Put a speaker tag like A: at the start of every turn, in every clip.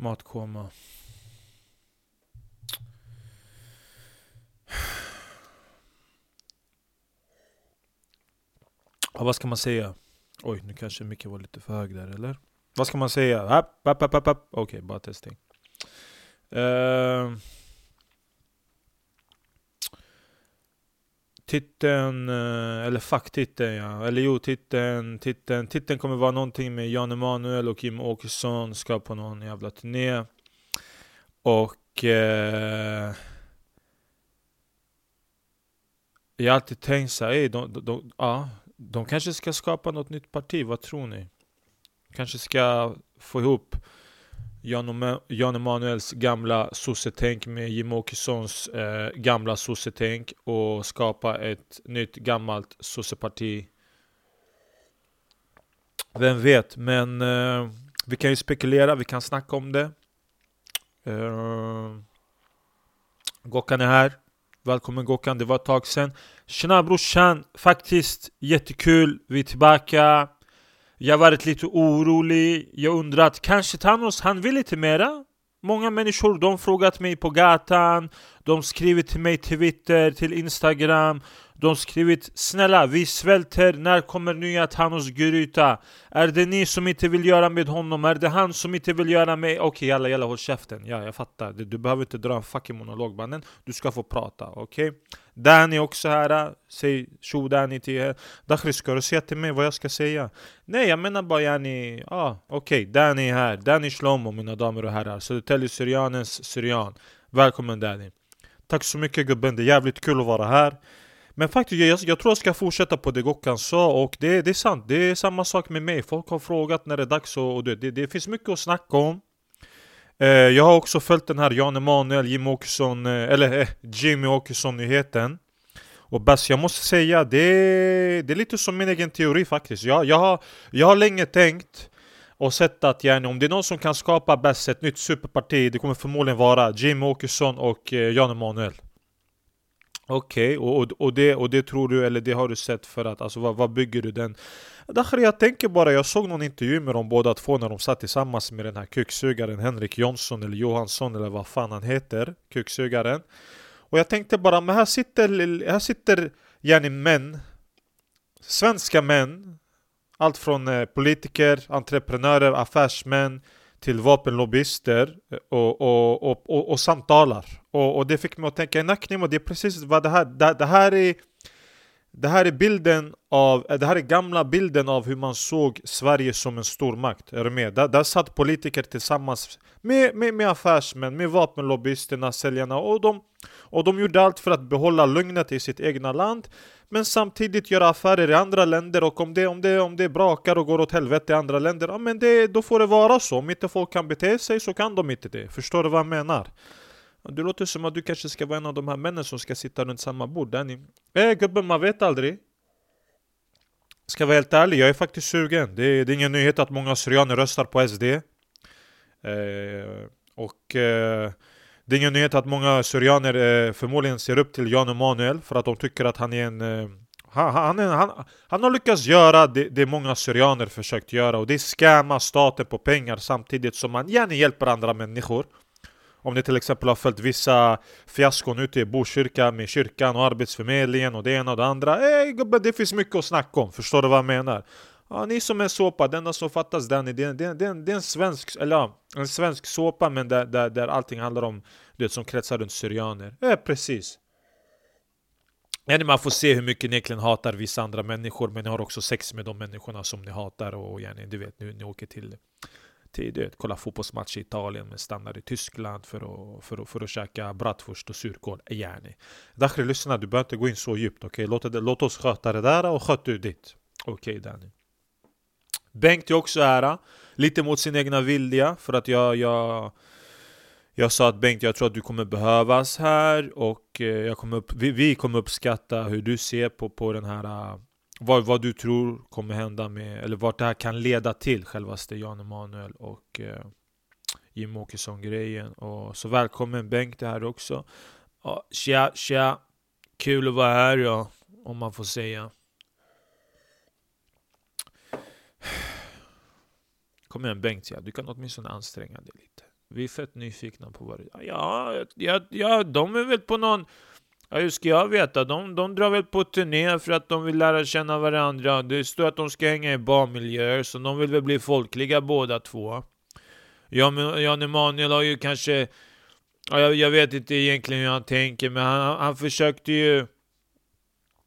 A: Matkoma. Ja, vad ska man säga? Oj, nu kanske mycket var lite för hög där, eller? Vad ska man säga? Okej, okay, bara testing. Uh, titeln, eh, eller facktiteln ja. Eller jo, titeln, titeln, titeln kommer vara någonting med Jan Emanuel och Kim Åkesson ska på någon jävla turné. Och Eh, jag har alltid tänkt såhär, de, de, de, ja, de kanske ska skapa något nytt parti, vad tror ni? Kanske ska få ihop Jan Emanuels gamla sossetänk med Jimmie Åkessons eh, gamla sossetänk och skapa ett nytt gammalt sosseparti. Vem vet, men eh, vi kan ju spekulera, vi kan snacka om det. Eh, Gokan är här. Välkommen Gokan, det var ett tag sedan. Tjena brorsan, faktiskt jättekul, vi är tillbaka. Jag har varit lite orolig, jag undrat kanske Thanos han vill lite mera? Många människor de frågat mig på gatan, de skrivit till mig till Twitter, till Instagram. De skrivit Snälla, vi svälter, när kommer nya Thanos Gryta? Är det ni som inte vill göra med honom? Är det han som inte vill göra med... Okej okay, jalla jalla håll käften, ja jag fattar. Du behöver inte dra en fucking monolog mannen. Du ska få prata, okej? Okay? Danny också här, säg tjo Danny till er. Dakhri ska du säga till mig vad jag ska säga? Nej jag menar bara yani, ah, okej. Okay, Danny är här, Danny Shlomo mina damer och herrar. Södertälje Syrianens Syrian. Välkommen Danny. Tack så mycket gubben, det är jävligt kul att vara här. Men faktiskt, jag, jag tror jag ska fortsätta på det Gokkan sa och det, det är sant, det är samma sak med mig. Folk har frågat när det är dags och, och det, det, det finns mycket att snacka om. Eh, Jag har också följt den här Jan Emanuel, Jim Åkesson, eh, eller eh, Jimmy Åkesson-nyheten och Bas, jag måste säga, det, det är lite som min egen teori faktiskt. Jag, jag, har, jag har länge tänkt och sett att yani, om det är någon som kan skapa bäst ett nytt superparti Det kommer förmodligen vara Jim Åkesson och eh, Jan Emanuel. Okej, okay, och, och, det, och det tror du, eller det har du sett för att, alltså vad, vad bygger du den? Dakhri, jag tänker bara, jag såg någon intervju med dem båda två när de satt tillsammans med den här kuksugaren Henrik Jonsson eller Johansson eller vad fan han heter, kuksugaren Och jag tänkte bara, men här sitter, här sitter yani män Svenska män allt från eh, politiker, entreprenörer, affärsmän till vapenlobbyister och, och, och, och, och samtalar. Och, och det fick mig att tänka, Naknimo, det är precis vad det här, det, det här är det här är bilden av, det här är gamla bilden av hur man såg Sverige som en stormakt. Är du med? Där, där satt politiker tillsammans med, med, med affärsmän, med vapenlobbyisterna, säljarna och de, och de gjorde allt för att behålla lugnet i sitt egna land men samtidigt göra affärer i andra länder och om det, om det, om det brakar och går åt helvete i andra länder, ja men det, då får det vara så. Om inte folk kan bete sig så kan de inte det. Förstår du vad jag menar? Det låter som att du kanske ska vara en av de här männen som ska sitta runt samma bord, Danny. Eh gubben, man vet aldrig. Ska vara helt ärlig, jag är faktiskt sugen. Det är, det är ingen nyhet att många syrianer röstar på SD. Eh, och eh, det är ingen nyhet att många syrianer eh, förmodligen ser upp till Jan Emanuel för att de tycker att han är en... Eh, han, han, han, han, har lyckats göra det, det många syrianer försökt göra och det är skämma staten på pengar samtidigt som man gärna hjälper andra människor. Om ni till exempel har följt vissa fiaskon ute i Botkyrka med kyrkan och arbetsförmedlingen och det ena och det andra. Eh, Ey gubben, det finns mycket att snacka om, förstår du vad jag menar? Ja, ni som är såpa, det enda som fattas Danny, det, det, det, det är en svensk, eller ja, en svensk såpa men där, där, där allting handlar om det som kretsar runt syrianer. Ja, precis. Ja, man får se hur mycket ni egentligen hatar vissa andra människor men ni har också sex med de människorna som ni hatar och ja, du vet, nu, ni åker till till du vet, kolla fotbollsmatch i Italien men stannar i Tyskland för att, för att, för att käka bratwurst och surkål. Yani. Dakhri lyssna, du behöver inte gå in så djupt. Okay? Låt, låt oss sköta det där och sköt du ditt. Okej okay, Danny. Bengt är också här, lite mot sin egna vilja för att jag, jag jag sa att Bengt, jag tror att du kommer behövas här och eh, jag kommer upp, vi, vi kommer uppskatta hur du ser på, på den här eh, vad, vad du tror kommer hända med, eller vart det här kan leda till självaste Jan Emanuel och eh, Jim Åkesson-grejen. Och så välkommen Bengt här också. Ja, tja, tja. Kul att vara här ja, om man får säga. Kom igen Bengt, säga, du kan åtminstone anstränga dig lite. Vi är fett nyfikna på vad det är. Ja, ja, ja, de är väl på någon... Ja, hur ska jag veta? De, de drar väl på turné för att de vill lära känna varandra. Det står att de ska hänga i barmiljöer, så de vill väl bli folkliga båda två. Jan, Jan Emanuel har ju kanske... Ja, jag, jag, vet inte egentligen hur han tänker, men han, han försökte ju...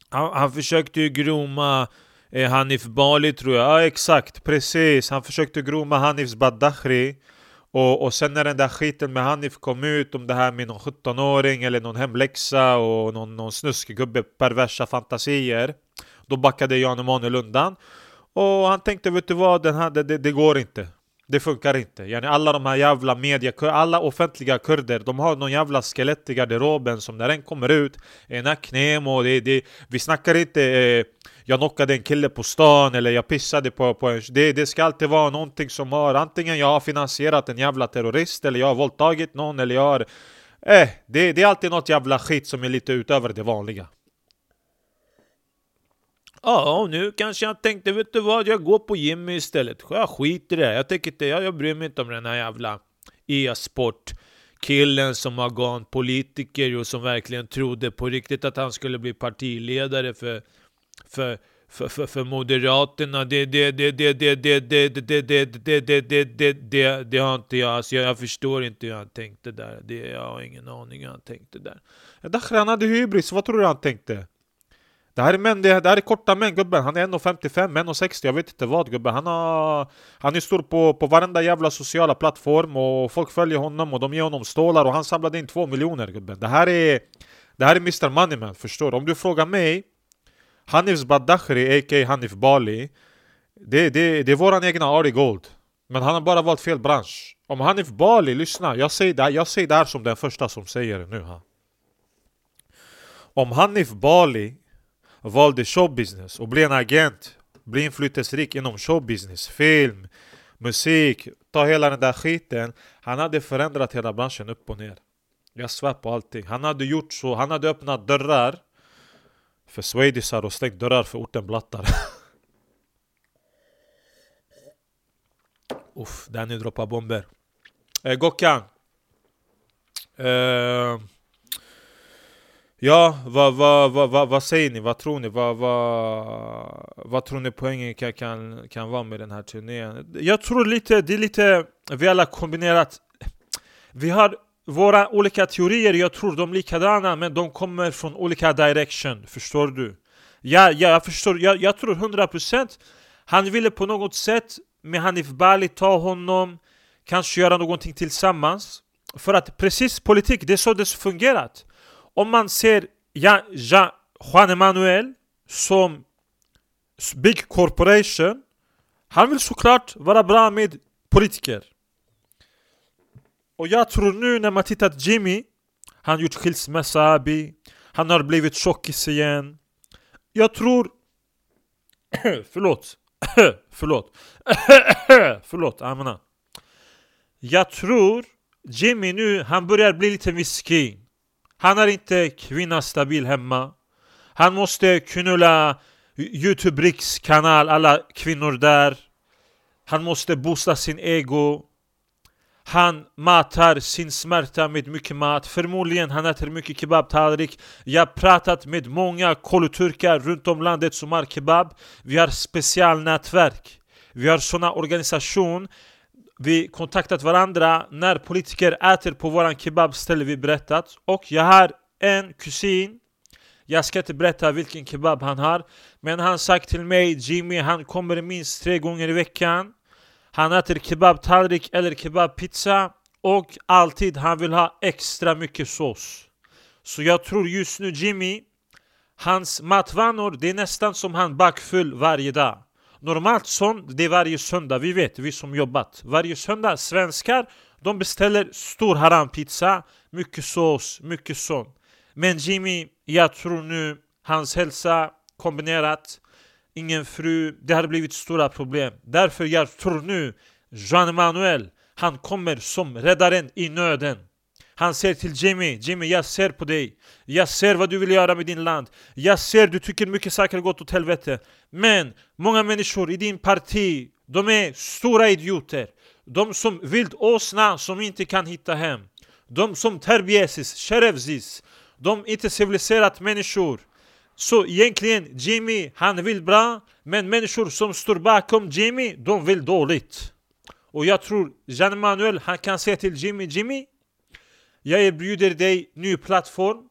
A: Han, han försökte ju groma eh, Hanif Bali tror jag. Ja exakt, precis. Han försökte groma Hanifs Badakhri. Och, och sen när den där skiten med Hanif kom ut om det här med någon 17-åring eller någon hemläxa och någon, någon snuskgubbe, perversa fantasier. Då backade Jan Emanuel undan. Och han tänkte, vet du vad, den här, det, det, det går inte. Det funkar inte. Yani alla de här jävla media, alla offentliga kurder, de har någon jävla skelett i garderoben som när den kommer ut, är nacknem och det, det, vi snackar inte eh, jag knockade en kille på stan eller jag pissade på, på en... Det, det ska alltid vara någonting som har antingen jag har finansierat en jävla terrorist eller jag har våldtagit någon eller jag har... Eh, det, det är alltid något jävla skit som är lite utöver det vanliga. Ja, och nu kanske jag tänkte, vet du vad? Jag går på gym istället. Jag skiter i det. Jag tänker inte, jag, jag bryr mig inte om den här jävla e-sport killen som har gått politiker och som verkligen trodde på riktigt att han skulle bli partiledare för, för, för, för, för Moderaterna. Det, det, det, det, det, det, det, det, det, det, det, det, det, det, har inte jag. Alltså jag, jag förstår inte hur han tänkte där. Det, jag har ingen aning hur han tänkte där. Dakhri han hade hybris, vad tror du han tänkte? Det här är män, det, det här är korta män gubben, han är 1,55, 1,60, jag vet inte vad gubben Han, har, han är stor på, på varenda jävla sociala plattform och folk följer honom och de ger honom stålar och han samlade in 2 miljoner gubben Det här är, det här är Mr Moneyman, förstår du? Om du frågar mig Hanif Badakhri, a.k.a. Hanif Bali det, det, det är våran egna Ari Gold Men han har bara valt fel bransch Om Hanif Bali, lyssna, jag säger det, jag säger det här som den första som säger det nu här Om Hanif Bali valde showbusiness och blev en agent, blev inflytelserik inom showbusiness, film, musik, ta hela den där skiten. Han hade förändrat hela branschen upp och ner. Jag svär på allting. Han hade gjort så, han hade öppnat dörrar för swedisar och stängt dörrar för orten blattar. Uff, Danny droppar bomber. Eh, Gockan. Eh, Ja, vad, va, va, va, va säger ni? Vad tror ni? Vad, va, va tror ni poängen kan, kan, kan vara med den här turnén? Jag tror lite, det är lite, vi alla kombinerat Vi har våra olika teorier, jag tror de är likadana men de kommer från olika direction, förstår du? Ja, ja jag förstår, jag, jag tror 100% Han ville på något sätt med Hanif Bali ta honom Kanske göra någonting tillsammans. För att precis politik, det är så det fungerat. Om man ser ja, ja, Juan Emanuel som Big Corporation Han vill såklart vara bra med politiker. Och jag tror nu när man tittar Jimmy Han har gjort skilsmässa, Abi Han har blivit tjockis igen Jag tror Förlåt Förlåt Förlåt, Amina Jag tror Jimmy nu, han börjar bli lite miskin han har inte kvinna stabil hemma. Han måste knulla Youtube Riks kanal, alla kvinnor där. Han måste boosta sin ego. Han matar sin smärta med mycket mat. Förmodligen han äter mycket kebabtallrik. Jag har pratat med många koloturkar runt om landet som har kebab. Vi har specialnätverk. Vi har sådana organisation vi kontaktat varandra när politiker äter på våran kebabställe vi berättat Och jag har en kusin Jag ska inte berätta vilken kebab han har Men han sagt till mig Jimmy han kommer minst tre gånger i veckan han äter kebabtallrik eller kebabpizza Och alltid han vill ha extra mycket sås. Så jag tror just nu Jimmy Hans matvanor det är nästan som han bakfull varje dag. Normalt sånt, det är varje söndag, vi vet, vi som jobbat. Varje söndag, svenskar, de beställer stor harampizza Mycket sås, mycket sånt Men Jimmy, jag tror nu Hans hälsa kombinerat Ingen fru, det har blivit stora problem. Därför jag tror nu Jean Emanuel Han kommer som räddaren i nöden. Han säger till Jimmy, Jimmy jag ser på dig. Jag ser vad du vill göra med din land. Jag ser du tycker mycket saker har gått åt helvete. Men många människor i din parti De är stora idioter. De som vildåsna som inte kan hitta hem. De som terbiesis, sherevzis. De inte civiliserat människor. Så egentligen, Jimmy, han vill bra, men människor som står bakom Jimmy, de vill dåligt. Och jag tror Jean Manuel, han kan säga till Jimmy, Jimmy, jag erbjuder dig ny plattform.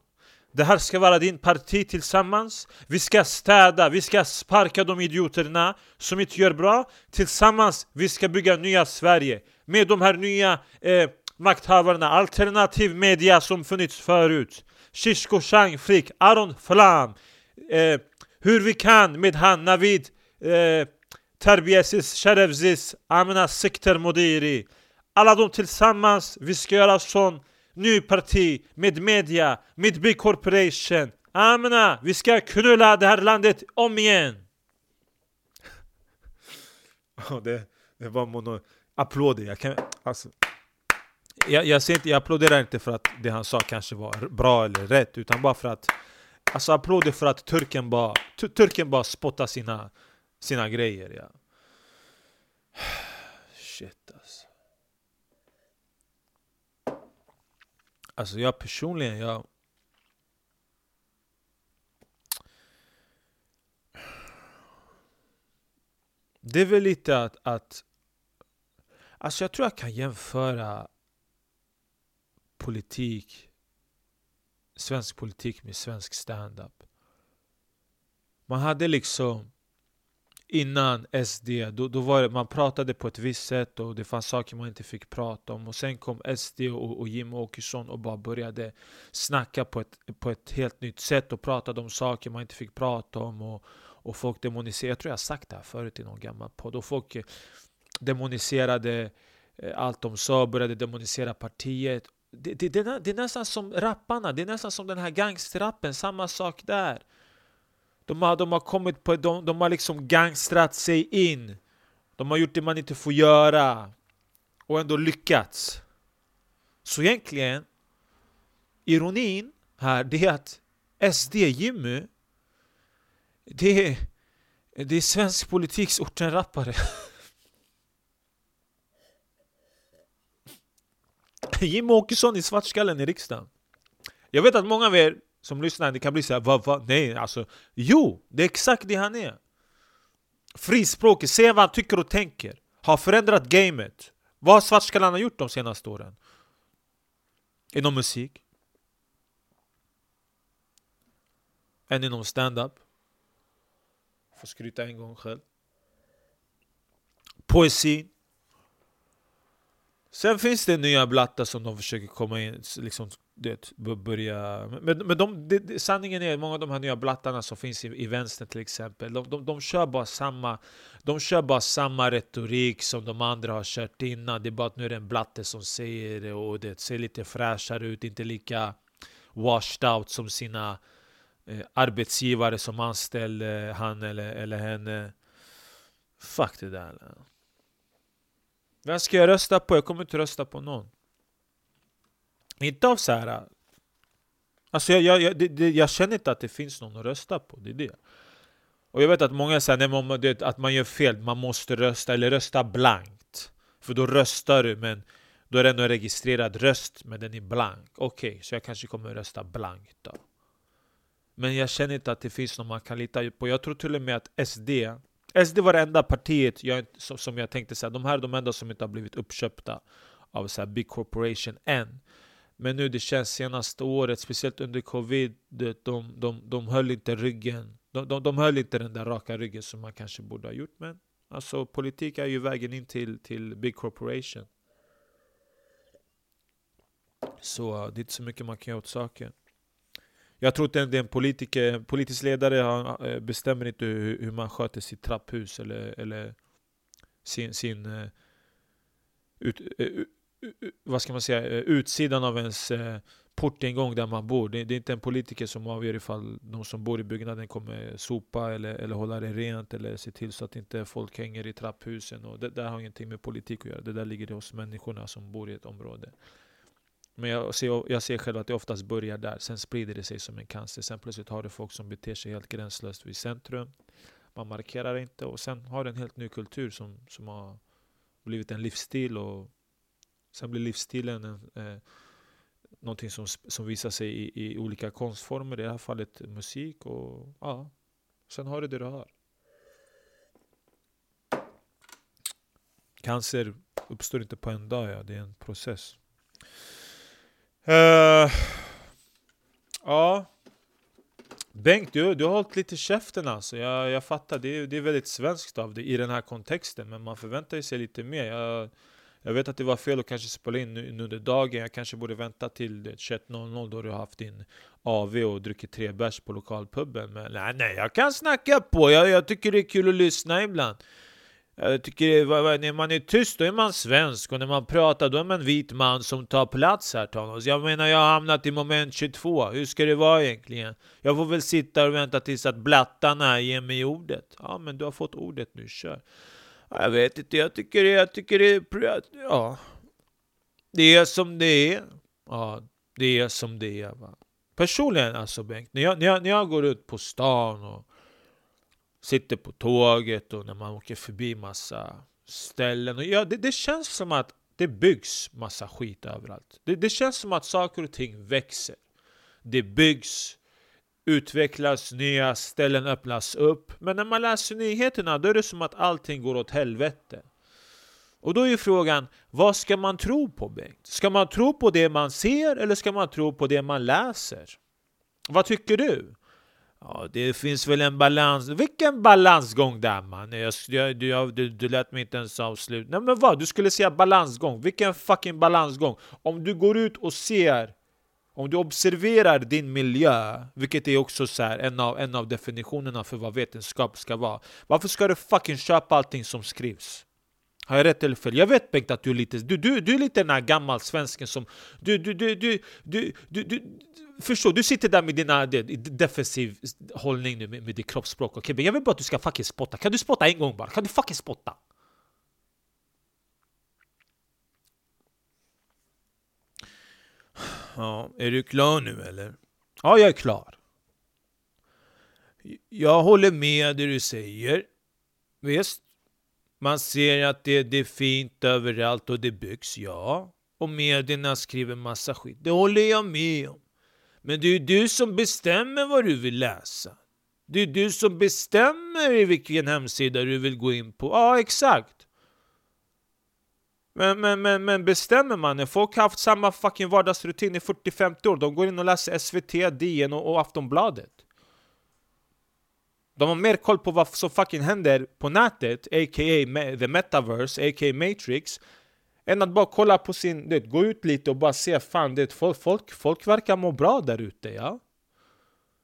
A: Det här ska vara din parti tillsammans. Vi ska städa, vi ska sparka de idioterna som inte gör bra. Tillsammans, vi ska bygga nya Sverige. Med de här nya eh, makthavarna, alternativ media som funnits förut. Shishko Chang Frick, Aron Flam. Eh, hur vi kan med han Navid eh, Terbiesis, Sherevzis, Amina Sikter Modiri. Alla de tillsammans, vi ska göra sån ny parti med media, med big corporation. Amina, vi ska knulla det här landet om igen! det, det var mono... Applåder, jag kan... Alltså, jag, jag, inte, jag applåderar inte för att det han sa kanske var bra eller rätt, utan bara för att Alltså applåder för att turken bara, turken bara spottar sina, sina grejer ja. Shit alltså. Alltså jag personligen, jag... Det är väl lite att, att... Alltså jag tror jag kan jämföra politik svensk politik med svensk stand-up. Man hade liksom innan SD, då, då var det, man pratade på ett visst sätt och det fanns saker man inte fick prata om. Och sen kom SD och, och Jim Åkesson och bara började snacka på ett, på ett helt nytt sätt och pratade om saker man inte fick prata om. Och, och folk demoniserade, jag tror jag har sagt det här förut i någon gammal podd, och folk eh, demoniserade eh, allt de sa, började demonisera partiet det, det, det, det, är nästan som rapparna, det är nästan som den här gangsterrappen, samma sak där. De har, de har kommit på, de, de har liksom gangstrat sig in. De har gjort det man inte får göra. Och ändå lyckats. Så egentligen, ironin här, det är att SD, Jimmy, det är, det är svensk politiks ortenrappare. Jimmie Åkesson i svartskallen i riksdagen. Jag vet att många av er som lyssnar, det kan bli såhär, vad, vad, nej alltså Jo, det är exakt det han är Frispråkig, säger vad han tycker och tänker Har förändrat gamet Vad har svartskallarna gjort de senaste åren? Inom musik? Än inom stand-up? Får skryta en gång själv Poesi Sen finns det nya blattar som de försöker komma in, liksom, det, börja... Men, men de, det, sanningen är, att många av de här nya blattarna som finns i, i vänstern till exempel, de, de, de, kör bara samma, de kör bara samma retorik som de andra har kört innan. Det är bara att nu är det en blatte som säger det och det ser lite fräschare ut, inte lika washed out som sina eh, arbetsgivare som anställde han eller, eller henne. Fuck det där. Vem ska jag rösta på? Jag kommer inte rösta på någon. Inte av så här. Äh, alltså jag, jag, jag, det, jag känner inte att det finns någon att rösta på, det är det. Och jag vet att många säger att man gör fel, man måste rösta, eller rösta blankt. För då röstar du, men då är det ändå en registrerad röst, men den är blank. Okej, okay, så jag kanske kommer rösta blankt då. Men jag känner inte att det finns någon man kan lita på. Jag tror till och med att SD Alltså, SD var det enda partiet jag, som jag tänkte så de här är de enda som inte har blivit uppköpta av så big corporation än. Men nu det känns senaste året, speciellt under covid, de, de, de höll inte ryggen. De, de, de höll inte den där raka ryggen som man kanske borde ha gjort. Men alltså, politik är ju vägen in till, till big corporation. Så det är inte så mycket man kan göra åt saken. Jag tror inte en politiker, politisk ledare han eh, bestämmer inte hur, man sköter sitt trapphus eller, eller sin, sin eh, ut, eh, vad ska man säga, utsidan av ens portingång där man bor. Det, det, är inte en politiker som avgör ifall de som bor i byggnaden kommer sopa eller, eller hålla det rent eller se till så att inte folk hänger i trapphusen. Och det där har ingenting med politik att göra. Det där ligger hos människorna som bor i ett område. Men jag ser, jag ser själv att det oftast börjar där, sen sprider det sig som en cancer. Sen plötsligt har du folk som beter sig helt gränslöst vid centrum. Man markerar inte och sen har du en helt ny kultur som, som har blivit en livsstil och sen blir livsstilen en, eh, någonting som, som visar sig i, i olika konstformer, i det här fallet musik och ja, sen har du det du har. Cancer uppstår inte på en dag, ja. det är en process. Uh, ja, Bengt, du, du har hållit lite käften alltså. Jag, jag fattar, det är, det är väldigt svenskt av dig i den här kontexten. Men man förväntar sig lite mer. Jag, jag vet att det var fel att kanske spela in nu, under dagen. Jag kanske borde vänta till 21.00 då du har haft din AV och druckit tre bärs på lokalpubben. Men nej, nej, jag kan snacka på. Jag, jag tycker det är kul att lyssna ibland. Jag tycker när man är tyst då är man svensk och när man pratar då är man vit man som tar plats här Thanos. Jag menar jag har hamnat i moment 22. Hur ska det vara egentligen? Jag får väl sitta och vänta tills att blattarna ger mig ordet. Ja men du har fått ordet nu, kör. Jag vet inte, jag tycker det, jag tycker det, ja. Det är som det är. Ja, det är som det är. Va? Personligen alltså Bengt, när jag, när, jag, när jag går ut på stan och sitter på tåget och när man åker förbi massa ställen. Och ja, det, det känns som att det byggs massa skit överallt. Det, det känns som att saker och ting växer. Det byggs, utvecklas, nya ställen öppnas upp. Men när man läser nyheterna då är det som att allting går åt helvete. Och då är ju frågan, vad ska man tro på Bengt? Ska man tro på det man ser eller ska man tro på det man läser? Vad tycker du? Ja, det finns väl en balans. Vilken balansgång där man! Jag, jag, jag, du, du lät mig inte ens avsluta. Nej men vad? Du skulle säga balansgång. Vilken fucking balansgång! Om du går ut och ser om du observerar din miljö, vilket är också så här, en, av, en av definitionerna för vad vetenskap ska vara. Varför ska du fucking köpa allting som skrivs? Har jag rätt eller fel? Jag vet Bengt att du är lite, du, du, du är lite den här gammal svensken som... Du, du, du, du, du, du, du, förstår, du sitter där med dina defensiv hållning nu med, med ditt kroppsspråk. Okay, jag vill bara att du ska fucking spotta. Kan du spotta en gång bara? Kan du fucking spotta? Ja, är du klar nu eller? Ja, jag är klar. Jag håller med det du säger. Visst, man ser att det, det är fint överallt och det byggs, ja. Och medierna skriver massa skit. Det håller jag med om. Men det är ju du som bestämmer vad du vill läsa. Det är du som bestämmer i vilken hemsida du vill gå in på. Ja, exakt. Men, men, men, men bestämmer man? Folk har haft samma fucking vardagsrutin i 40-50 år, de går in och läser SVT, DN och, och Aftonbladet. De har mer koll på vad som fucking händer på nätet, a.k.a. the metaverse, a.k.a. Matrix än att bara kolla på sin, det, gå ut lite och bara se fan det, folk, folk, folk verkar må bra där ute ja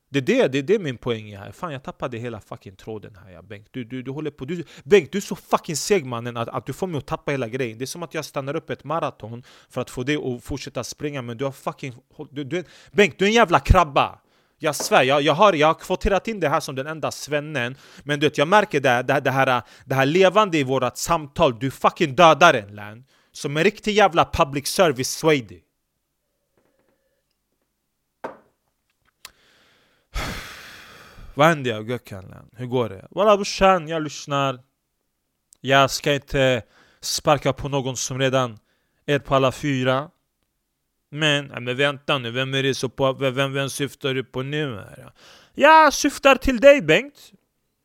A: det är det, det är det min poäng är här. Fan jag tappade hela fucking tråden här ja, Bengt. Du, du, du håller på... Du, Bengt, du är så fucking seg mannen att, att du får mig att tappa hela grejen. Det är som att jag stannar upp ett maraton för att få dig att fortsätta springa men du har fucking... Du, du, Bengt, du är en jävla krabba! Jag svär, jag, jag, har, jag har kvoterat in det här som den enda svennen Men du vet, jag märker det, det, det, här, det här levande i vårat samtal, du fucking dödar en län som en riktig jävla public service swady Vad händer jag Gökhanlen? Hur går det? Walla brorsan, jag lyssnar Jag ska inte sparka på någon som redan är på alla fyra men, ja, men vänta nu, vem är det så på, vem, vem syftar du på nu? Här? Jag syftar till dig Bengt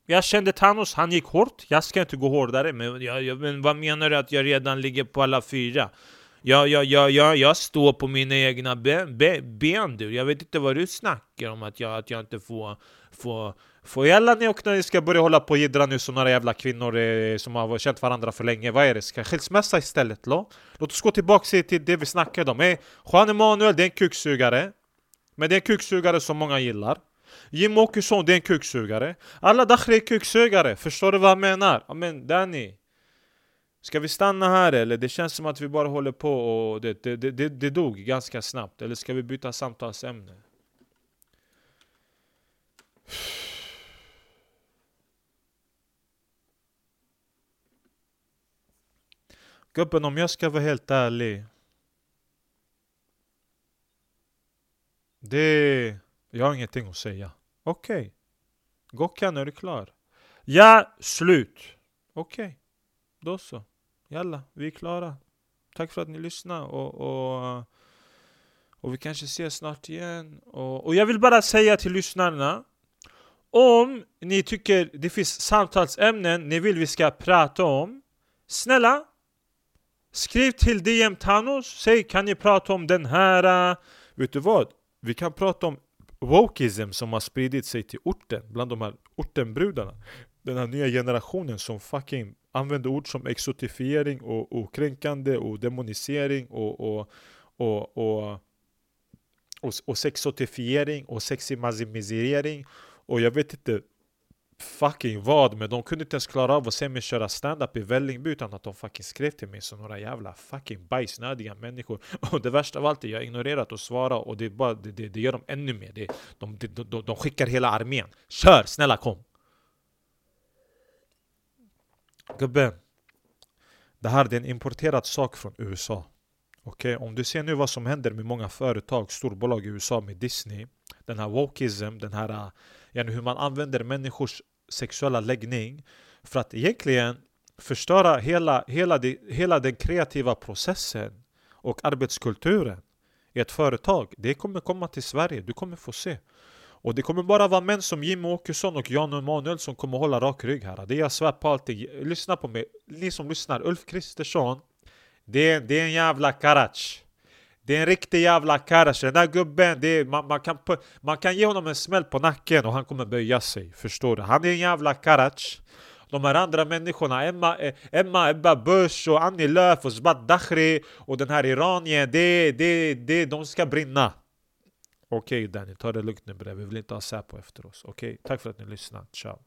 A: jag kände Thanos, han gick hårt Jag ska inte gå hårdare, men, jag, jag, men vad menar du att jag redan ligger på alla fyra? Jag, jag, jag, jag, jag står på mina egna ben, ben, ben du. Jag vet inte vad du snackar om att jag, att jag inte får, får, får jävla ni och ni ska börja hålla på och jiddra nu som några jävla kvinnor eh, som har känt varandra för länge. Vad är det? Ska skilsmässa istället? Lo? Låt oss gå tillbaka till det vi snackade om. Eh, Juan Emanuel, det är en kuksugare. Men det är en kuksugare som många gillar. Jim Åkesson, det är en kuksugare. Alla Dakhri är kuksugare. Förstår du vad jag menar? Men Danny, Ska vi stanna här eller? Det känns som att vi bara håller på och det, det, det, det dog ganska snabbt. Eller ska vi byta samtalsämne? Gubben, om jag ska vara helt ärlig. Det... Jag har ingenting att säga. Okej. Okay. Gockan, är du klar? Ja, slut. Okej. Okay. Då så. Jalla, vi är klara. Tack för att ni lyssnade och, och, och vi kanske ses snart igen. Och, och jag vill bara säga till lyssnarna om ni tycker det finns samtalsämnen ni vill vi ska prata om Snälla Skriv till DM Thanos, säg kan ni prata om den här? Vet du vad? Vi kan prata om wokeism som har spridit sig till orten, bland de här ortenbrudarna Den här nya generationen som fucking använder ord som exotifiering och, och kränkande och demonisering och, och, och, och, och, och sexotifiering och seximazimisering. och jag vet inte fucking vad, men de kunde inte ens klara av att se mig köra stand-up i Vällingby utan att de fucking skrev till mig som några jävla fucking bajsnödiga människor Och det värsta av allt är jag har ignorerat att svara och det, bara, det, det, det gör de ännu mer det, de, de, de, de skickar hela armén Kör! Snälla kom! Gubben Det här är en importerad sak från USA Okej, okay? om du ser nu vad som händer med många företag, storbolag i USA med Disney Den här wokeism, den här yani hur man använder människors sexuella läggning för att egentligen förstöra hela, hela, de, hela den kreativa processen och arbetskulturen i ett företag. Det kommer komma till Sverige, du kommer få se. Och det kommer bara vara män som Jimmy Åkesson och Jan Emanuel som kommer hålla rak rygg här. Det är jag svär på allting. Lyssna på mig, ni som lyssnar. Ulf Kristersson, det, det är en jävla karach. Det är en riktig jävla karash, den där gubben, det är, man, man, kan, man kan ge honom en smäll på nacken och han kommer böja sig, förstår du? Han är en jävla karach de här andra människorna, Emma, eh, Emma Ebba Busch och Annie Lööf och Zbat Dakhri och den här iranien, det, det, det, de ska brinna. Okej okay, Danny, ta det lugnt nu bre, vi vill inte ha Säpo efter oss. Okej, okay? tack för att ni lyssnade, ciao.